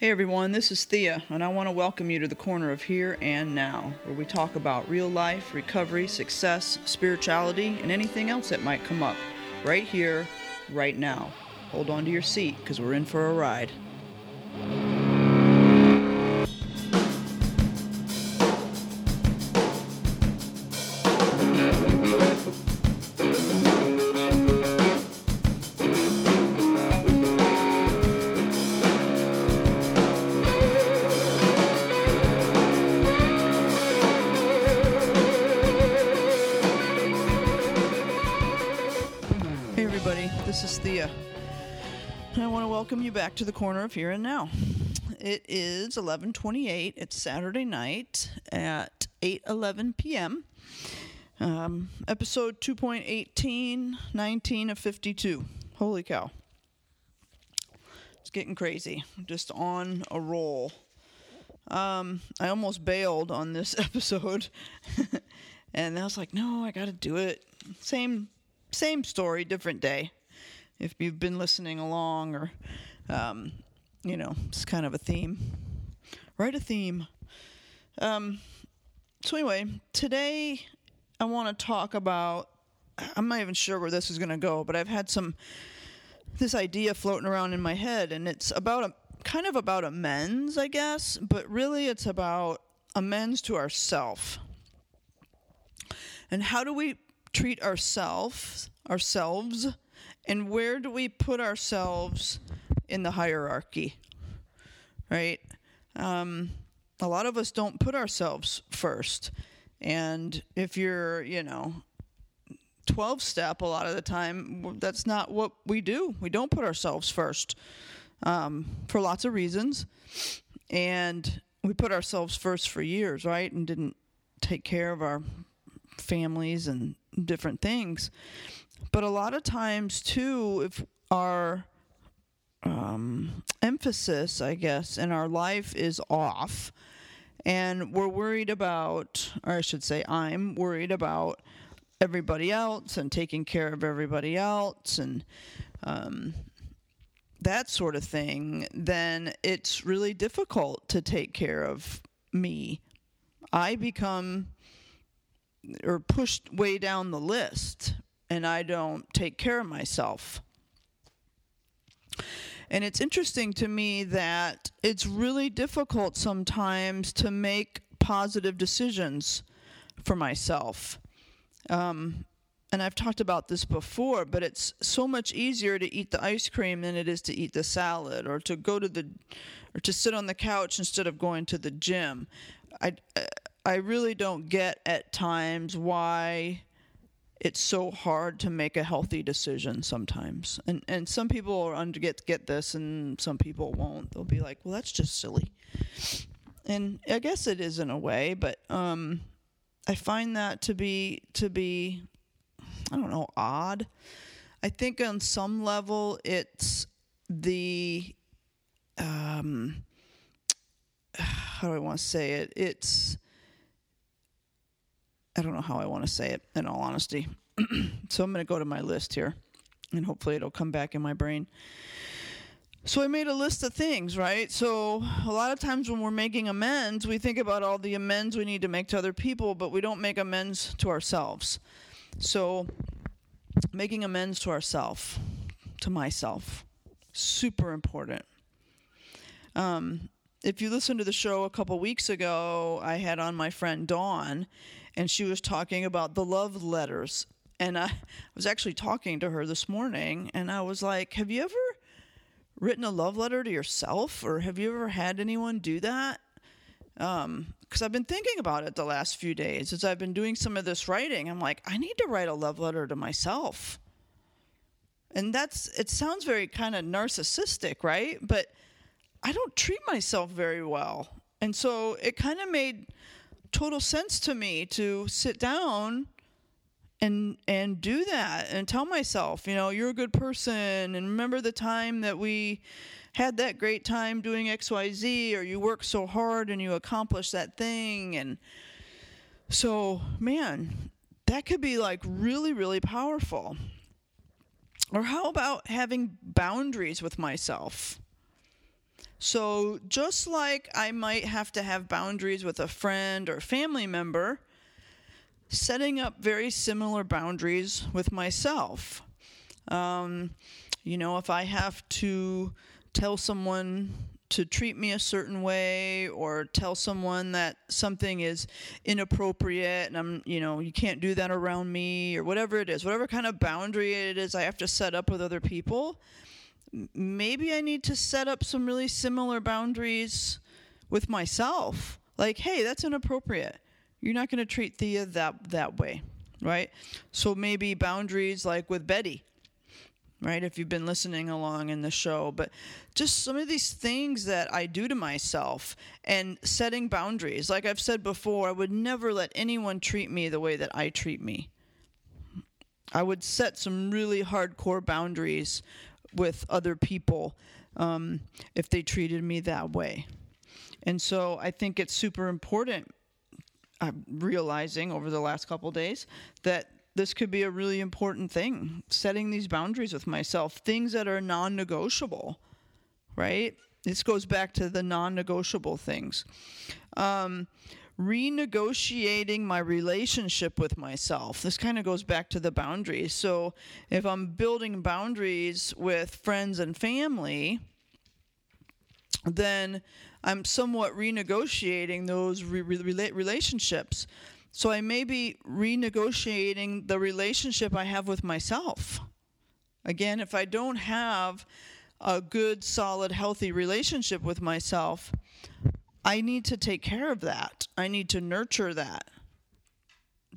Hey everyone, this is Thea, and I want to welcome you to the corner of Here and Now, where we talk about real life, recovery, success, spirituality, and anything else that might come up right here, right now. Hold on to your seat because we're in for a ride. Welcome you back to the corner of Here and Now. It is 11:28. It's Saturday night at 8:11 p.m. Um, episode 2.18, 19 of 52. Holy cow. It's getting crazy. I'm just on a roll. Um, I almost bailed on this episode. and I was like, no, I got to do it. Same same story, different day. If you've been listening along, or um, you know, it's kind of a theme. Right a theme. Um, so anyway, today I want to talk about. I'm not even sure where this is going to go, but I've had some this idea floating around in my head, and it's about a kind of about amends, I guess, but really it's about amends to ourself. And how do we treat ourselves ourselves and where do we put ourselves in the hierarchy right? Um, a lot of us don't put ourselves first. And if you're you know 12 step a lot of the time that's not what we do. We don't put ourselves first um, for lots of reasons. And we put ourselves first for years right? And didn't take care of our families and different things. But a lot of times, too, if our um, emphasis, I guess, in our life is off, and we're worried about, or I should say, I'm worried about everybody else and taking care of everybody else and um, that sort of thing, then it's really difficult to take care of me. I become or pushed way down the list and I don't take care of myself. And it's interesting to me that it's really difficult sometimes to make positive decisions for myself. Um, and I've talked about this before, but it's so much easier to eat the ice cream than it is to eat the salad or to go to the or to sit on the couch instead of going to the gym. I I really don't get at times why it's so hard to make a healthy decision sometimes. And and some people are under get get this and some people won't. They'll be like, "Well, that's just silly." And I guess it is in a way, but um I find that to be to be I don't know, odd. I think on some level it's the um how do I want to say it? It's I don't know how I want to say it, in all honesty. so I'm going to go to my list here, and hopefully it'll come back in my brain. So I made a list of things, right? So a lot of times when we're making amends, we think about all the amends we need to make to other people, but we don't make amends to ourselves. So making amends to ourselves, to myself, super important. Um, if you listened to the show a couple weeks ago, I had on my friend Dawn, and she was talking about the love letters. And I was actually talking to her this morning, and I was like, Have you ever written a love letter to yourself, or have you ever had anyone do that? Because um, I've been thinking about it the last few days as I've been doing some of this writing. I'm like, I need to write a love letter to myself. And that's, it sounds very kind of narcissistic, right? But I don't treat myself very well. And so it kind of made total sense to me to sit down and and do that and tell myself, you know, you're a good person and remember the time that we had that great time doing XYZ or you worked so hard and you accomplished that thing and so, man, that could be like really really powerful. Or how about having boundaries with myself? So, just like I might have to have boundaries with a friend or family member, setting up very similar boundaries with myself. Um, you know, if I have to tell someone to treat me a certain way or tell someone that something is inappropriate and I'm, you know, you can't do that around me or whatever it is, whatever kind of boundary it is I have to set up with other people, maybe I need to set up some really similar boundaries with myself. Like, hey, that's inappropriate. You're not going to treat Thea that that way, right? So maybe boundaries like with Betty right? If you've been listening along in the show, but just some of these things that I do to myself and setting boundaries. Like I've said before, I would never let anyone treat me the way that I treat me. I would set some really hardcore boundaries with other people um, if they treated me that way. And so I think it's super important. I'm realizing over the last couple days that this could be a really important thing setting these boundaries with myself things that are non-negotiable right this goes back to the non-negotiable things um, renegotiating my relationship with myself. This kind of goes back to the boundaries. So if i'm building boundaries with friends and family then i'm somewhat renegotiating those re- re- relationships. So I may be renegotiating the relationship I have with myself. Again, if I don't have a good, solid, healthy relationship with myself, I need to take care of that. I need to nurture that.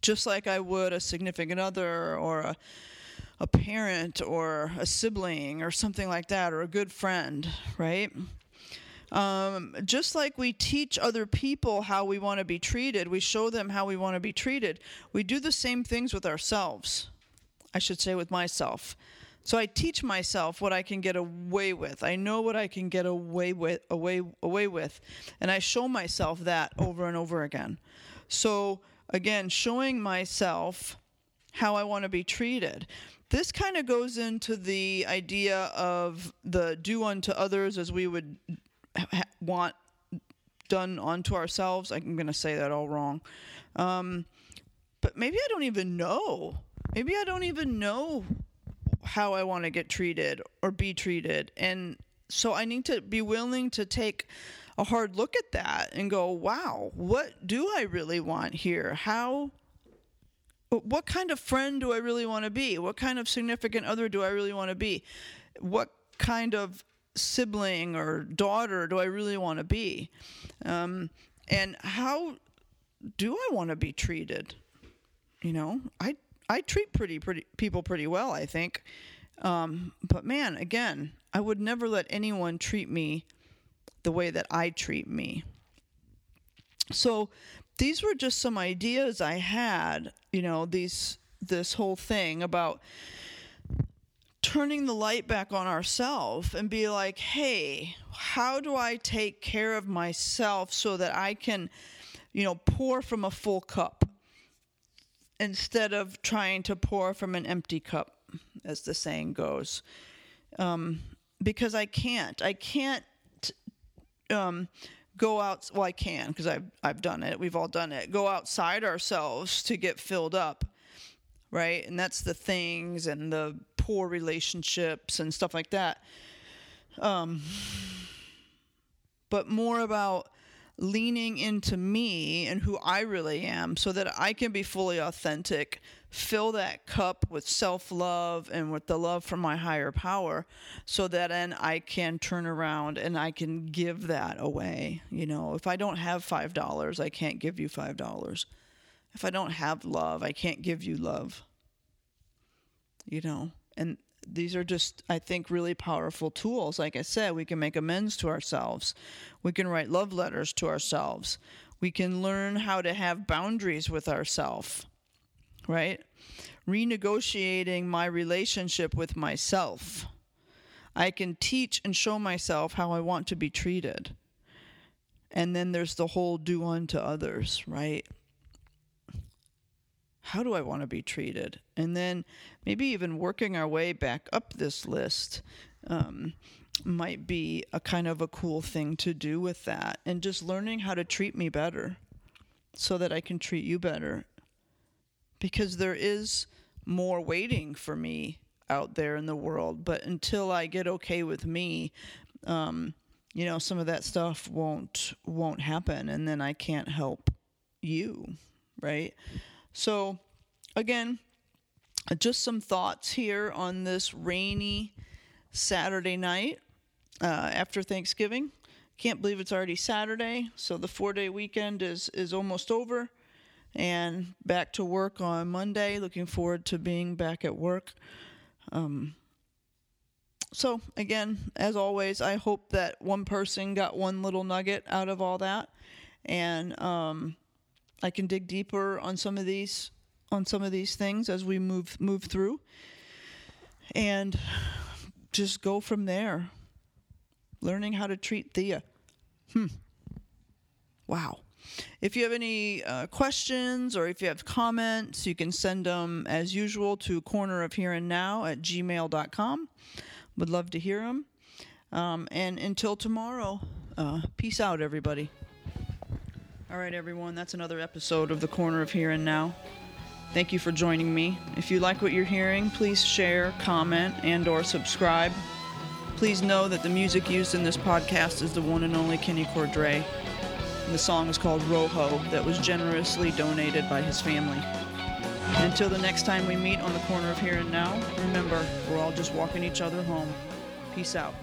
Just like I would a significant other or a, a parent or a sibling or something like that or a good friend, right? Um, just like we teach other people how we want to be treated, we show them how we want to be treated. We do the same things with ourselves. I should say with myself. So I teach myself what I can get away with. I know what I can get away with away away with, and I show myself that over and over again. So again, showing myself how I want to be treated. This kind of goes into the idea of the do unto others as we would want done unto ourselves. I'm going to say that all wrong. Um, but maybe I don't even know. Maybe I don't even know how I want to get treated or be treated. And so I need to be willing to take a hard look at that and go, wow, what do I really want here? How what kind of friend do I really want to be? What kind of significant other do I really want to be? What kind of sibling or daughter do I really want to be? Um, and how do I want to be treated? You know, I I treat pretty pretty people pretty well, I think. Um, but man, again, I would never let anyone treat me the way that I treat me. So these were just some ideas I had, you know, these this whole thing about turning the light back on ourselves and be like, hey, how do I take care of myself so that I can, you know, pour from a full cup instead of trying to pour from an empty cup, as the saying goes? Um, because I can't. I can't. Um, go out well i can because I've, I've done it we've all done it go outside ourselves to get filled up right and that's the things and the poor relationships and stuff like that. Um, but more about leaning into me and who I really am so that I can be fully authentic, fill that cup with self love and with the love from my higher power so that then I can turn around and I can give that away. You know, if I don't have $5, I can't give you $5. If I don't have love, I can't give you love. You know, and these are just, I think, really powerful tools. Like I said, we can make amends to ourselves. We can write love letters to ourselves. We can learn how to have boundaries with ourselves, right? Renegotiating my relationship with myself. I can teach and show myself how I want to be treated. And then there's the whole do unto others, right? How do I want to be treated? And then maybe even working our way back up this list. Um, might be a kind of a cool thing to do with that and just learning how to treat me better so that I can treat you better because there is more waiting for me out there in the world but until I get okay with me um, you know some of that stuff won't won't happen and then I can't help you right so again just some thoughts here on this rainy Saturday night uh, after Thanksgiving. Can't believe it's already Saturday, so the four day weekend is, is almost over. And back to work on Monday. Looking forward to being back at work. Um, so, again, as always, I hope that one person got one little nugget out of all that. And um, I can dig deeper on some of these on some of these things as we move move through. And just go from there. Learning how to treat thea. Hmm. Wow. If you have any uh, questions or if you have comments you can send them as usual to corner of here and now at gmail.com would love to hear them um, and until tomorrow uh, peace out everybody all right everyone that's another episode of the corner of here and now Thank you for joining me. If you like what you're hearing, please share, comment, and or subscribe. Please know that the music used in this podcast is the one and only Kenny Cordray. And the song is called Rojo that was generously donated by his family. Until the next time we meet on the corner of here and now, remember, we're all just walking each other home. Peace out.